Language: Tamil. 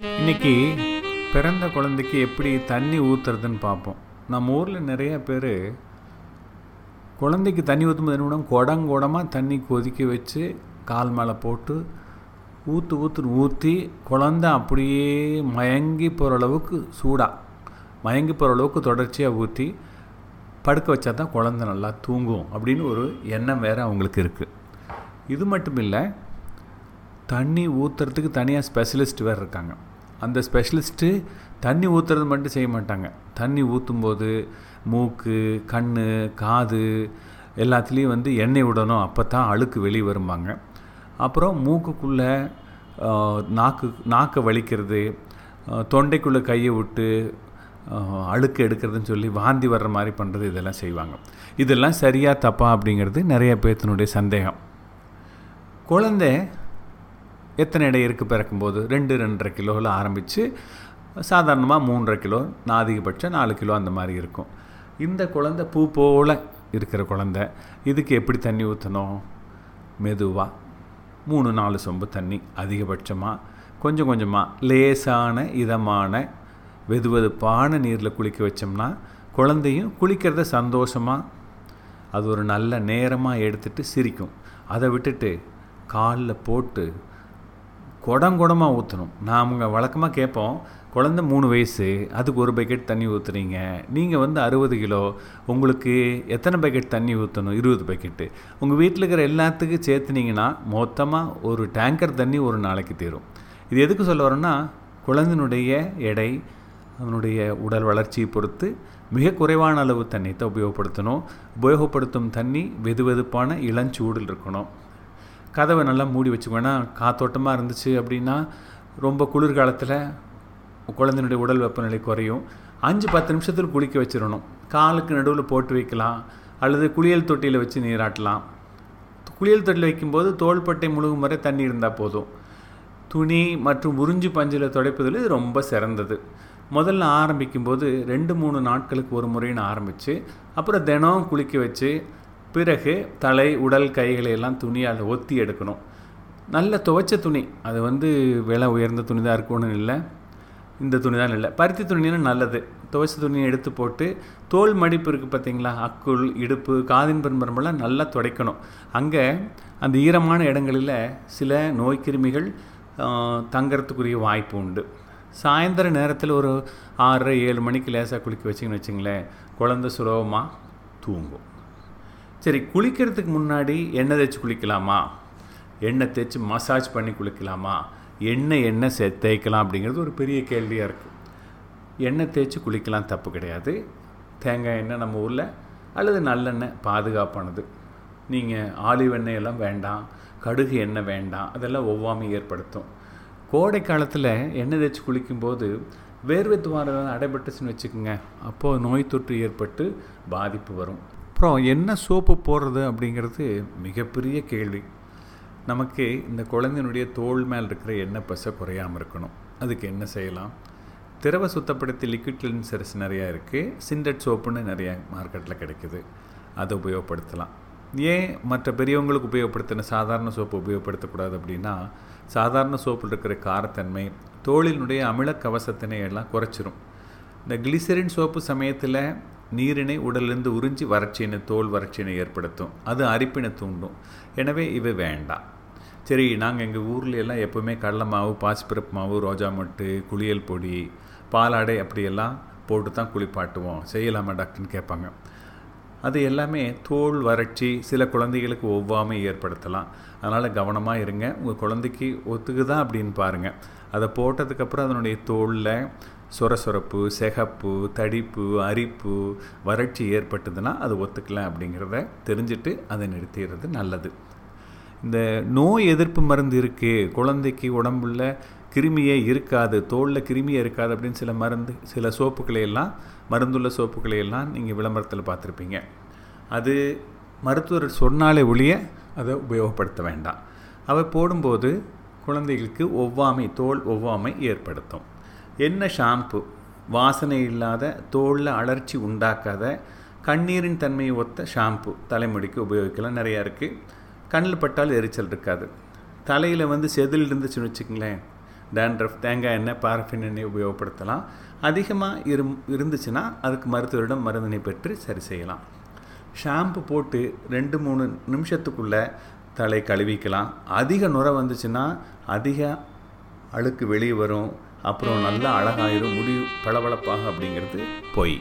இன்னைக்கு பிறந்த குழந்தைக்கு எப்படி தண்ணி ஊற்றுறதுன்னு பார்ப்போம். நம்ம ஊரில் நிறைய பேர் குழந்தைக்கு தண்ணி ஊற்றும்போது என்ன பண்ணுவோம் குடங்குடமாக தண்ணி கொதிக்க வச்சு கால் மேலே போட்டு ஊற்று ஊற்றுன்னு ஊற்றி குழந்த அப்படியே மயங்கி போகிற அளவுக்கு சூடாக மயங்கி போகிற அளவுக்கு தொடர்ச்சியாக ஊற்றி படுக்க வச்சா தான் குழந்த நல்லா தூங்கும் அப்படின்னு ஒரு எண்ணம் வேறு அவங்களுக்கு இருக்குது இது மட்டும் இல்லை தண்ணி ஊற்றுறதுக்கு தனியாக ஸ்பெஷலிஸ்ட் வேறு இருக்காங்க. அந்த ஸ்பெஷலிஸ்ட்டு தண்ணி ஊற்றுறது மட்டும் செய்ய மாட்டாங்க. தண்ணி ஊற்றும்போது மூக்கு கண் காது எல்லாத்துலேயும் வந்து எண்ணெய் விடணும். அப்போ தான் அழுக்கு வெளியே வரும்பாங்க. அப்புறம் மூக்குக்குள்ளே நாக்கு நாக்கை வலிக்கிறது தொண்டைக்குள்ளே கையை விட்டு அழுக்கு எடுக்கிறதுன்னு சொல்லி வாந்தி வர்ற மாதிரி பண்ணுறது இதெல்லாம் செய்வாங்க. இதெல்லாம் சரியாக தப்பா அப்படிங்கிறது நிறைய பேர்த்தினுடைய சந்தேகம். குழந்தை எத்தனை எடை இருக்குது பிறக்கும்போது? ரெண்டு ரெண்டரை கிலோவில் ஆரம்பித்து சாதாரணமாக மூன்றரை கிலோ நான் அதிகபட்சம் நாலு கிலோ அந்த மாதிரி இருக்கும். இந்த குழந்தை பூ போல் இருக்கிற குழந்தை இதுக்கு எப்படி தண்ணி ஊற்றணும் மெதுவாக மூணு நாலு சொம்பு தண்ணி அதிகபட்சமாக கொஞ்சம் கொஞ்சமாக லேசான இதமான வெது வெதுப்பான நீரில் குளிக்க வச்சோம்னா குழந்தையும் குளிக்கிறத சந்தோஷமாக அது ஒரு நல்ல நேரமாக எடுத்துகிட்டு சிரிக்கும். அதை விட்டுட்டு காலில் போட்டு குடம் குடமாக ஊற்றணும் நாமங்க வழக்கமாக கேட்போம் குழந்த மூணு வயசு அதுக்கு ஒரு பக்கெட் தண்ணி ஊற்றுறீங்க நீங்கள் வந்து அறுபது கிலோ உங்களுக்கு எத்தனை பக்கெட் தண்ணி ஊற்றணும் இருபது பக்கெட்டு உங்கள் வீட்டில் இருக்கிற எல்லாத்துக்கும் சேர்த்துனீங்கன்னா மொத்தமாக ஒரு டேங்கர் தண்ணி ஒரு நாளைக்கு தீரும். இது எதுக்கு சொல்ல வரேன்னா குழந்தைனுடைய எடை அதனுடைய உடல் வளர்ச்சியை பொறுத்து மிக குறைவான அளவு தண்ணி தான் உபயோகப்படுத்தணும். உபயோகப்படுத்தும் தண்ணி வெது வெதுப்பான இளஞ்சூடில் இருக்கணும். கதவை நல்லா மூடி வச்சுக்கோன்னா காத்தோட்டமாக இருந்துச்சு அப்படின்னா ரொம்ப குளிர்காலத்தில் குழந்தைனுடைய உடல் வெப்பநிலை குறையும். அஞ்சு பத்து நிமிஷத்தில் குளிக்க வச்சிடணும். காலுக்கு நடுவில் போட்டு வைக்கலாம். அல்லது குளியல் தொட்டியில் வச்சு நீராட்டலாம். குளியல் தொட்டியில் வைக்கும்போது தோள்பட்டை முழுகும் வரை தண்ணி இருந்தால் போதும். துணி மற்றும் உறிஞ்சு பஞ்சில் துடைப்பதில் இது ரொம்ப சிறந்தது. முதல்ல ஆரம்பிக்கும்போது ரெண்டு மூணு நாட்களுக்கு ஒரு முறைன்னு ஆரம்பித்து அப்புறம் தினம் குளிக்க வச்சு பிறகு தலை உடல் கைகளை எல்லாம் துணியால் ஒத்தி எடுக்கணும். நல்ல துவைச்ச துணி. அது வந்து விலை உயர்ந்த துணி தான் இருக்கணும்னு இல்லை. இந்த துணி தான் இல்லை. பருத்தி துணின்னு நல்லது. துவைச்ச துணியை எடுத்து போட்டு தோல் மடிப்பு இருக்குது பார்த்தீங்களா? அக்குள் இடுப்பு காதின் பெரும்பரம்பெல்லாம் நல்லா துடைக்கணும். அங்கே அந்த ஈரமான இடங்களில் சில நோய் கிருமிகள் தங்கறதுக்குரிய வாய்ப்பு உண்டு. சாயந்தர நேரத்தில் ஒரு ஆறரை ஏழு மணிக்கு லேசாக குளிக்க வச்சிங்கன்னு வச்சிங்களேன். குழந்த சுலபமாக தூங்கும். சரி குளிக்கிறதுக்கு முன்னாடி எண்ணெய் தேய்ச்சி குளிக்கலாமா? எண்ணெய் தேய்ச்சி மசாஜ் பண்ணி குளிக்கலாமா? எண்ணெய் எண்ணெய் சே தேய்க்கலாம் அப்படிங்கிறது ஒரு பெரிய கேள்வியாக இருக்குது எண்ணெய் தேய்ச்சி குளிக்கலாம் தப்பு கிடையாது. தேங்காய் எண்ணெய் நம்ம ஊரில் அல்லது நல்லெண்ணெய் பாதுகாப்பானது. நீங்கள் ஆலிவ் எண்ணெய் எல்லாம் வேண்டாம் கடுகு எண்ணெய் வேண்டாம் அதெல்லாம் ஒவ்வாமை ஏற்படுத்தும். கோடை காலத்தில் எண்ணெய் தேய்ச்சி குளிக்கும்போது வேர்வை துவாரம் அடைபட்டுச்சுன்னு வச்சுக்கோங்க. அப்போது நோய் தொற்று ஏற்பட்டு பாதிப்பு வரும். அப்புறம் என்ன சோப்பு போடுறது அப்படிங்கிறது மிகப்பெரிய கேள்வி. நமக்கு இந்த குழந்தையினுடைய தோல் மேல் இருக்கிற எண்ணெய் பசை குறையாமல் இருக்கணும். அதுக்கு என்ன செய்யலாம்? திரவ சுத்தப்படுத்தி லிக்விட் கிளின்சர்ஸ் நிறையா இருக்குது சிண்டட் சோப்புன்னு நிறையா மார்க்கெட்டில் கிடைக்குது. அதை உபயோகப்படுத்தலாம். ஏன் மற்ற பெரியவங்களுக்கு உபயோகப்படுத்தின சாதாரண சோப்பு உபயோகப்படுத்தக்கூடாது அப்படின்னா சாதாரண சோப்பில் இருக்கிற காரத்தன்மை தோளினுடைய அமில கவசத்தினை எல்லாம் குறைச்சிரும். இந்த கிளிசரின் சோப்பு சமயத்தில் நீரினை உடலிருந்து உறிஞ்சி வறட்சியினை தோல் வறட்சியினை ஏற்படுத்தும். அது அரிப்பினை தூண்டும். எனவே இவை வேண்டாம். சரி நாங்கள் எங்கள் ஊரில் எல்லாம் எப்போவுமே கடலை மாவு பாசிப்பருப்பு மாவு ரோஜா மொட்டு குளியல் பொடி பாலாடை அப்படியெல்லாம் போட்டு தான் குளிப்பாட்டுவோம். செய்யலாமா டாக்டர்னு கேட்பாங்க. அது எல்லாமே தோல் வறட்சி சில குழந்தைகளுக்கு ஒவ்வாமை ஏற்படுத்தலாம். அதனால் கவனமாக இருங்க. உங்கள் குழந்தைக்கு ஒத்துக்குதா அப்படின்னு பாருங்கள் அதை போட்டதுக்கப்புறம் அதனுடைய தோலில் சொரசொரப்பு செகப்பு தடிப்பு அரிப்பு வறட்சி ஏற்பட்டதுன்னா அது ஒத்துக்கலாம் அப்படிங்கிறத தெரிஞ்சுட்டு அதை நிறுத்திடுறது நல்லது. இந்த நோய் எதிர்ப்பு மருந்து இருக்குது குழந்தைக்கு உடம்புல கிருமியே இருக்காது தோலில் கிருமியே இருக்காது அப்படின்னு சில மருந்து சில சோப்புக்களையெல்லாம் மருந்துள்ள சோப்புக்களையெல்லாம் நீங்கள் விளம்பரத்தில் பார்த்துருப்பீங்க. அது மருத்துவர் சொன்னாலே ஒழிய அதை உபயோகப்படுத்த வேண்டாம். அவை போடும்போது குழந்தைகளுக்கு ஒவ்வாமை தோல் ஒவ்வாமை ஏற்படுத்தும். என்ன ஷாம்பு? வாசனை இல்லாத தோலில் அலர்ச்சி உண்டாக்காத கண்ணீரின் தன்மையை ஒத்த ஷாம்பு தலைமுடிக்கு உபயோகிக்கலாம். நிறையா இருக்குது கண்ணில் பட்டால் எரிச்சல் இருக்காது. தலையில் வந்து செதில் இருந்துச்சுன்னு வச்சுக்கங்களேன். டேண்ட்ரஃப் தேங்காய் எண்ணெய் பாரஃபின் எண்ணெய் உபயோகப்படுத்தலாம். அதிகமாக இரும் இருந்துச்சுன்னா அதுக்கு மருத்துவரிடம் மருந்தினை பெற்று சரி செய்யலாம். ஷாம்பு போட்டு ரெண்டு மூணு நிமிஷத்துக்குள்ளே தலை கழுவிக்கலாம். அதிக நுரை வந்துச்சுன்னா அதிக அழுக்கு வெளியே வரும். அப்புறம் நல்லா அழகாயிரும் முடி பளபளப்பாக அப்படிங்கிறது பொய்.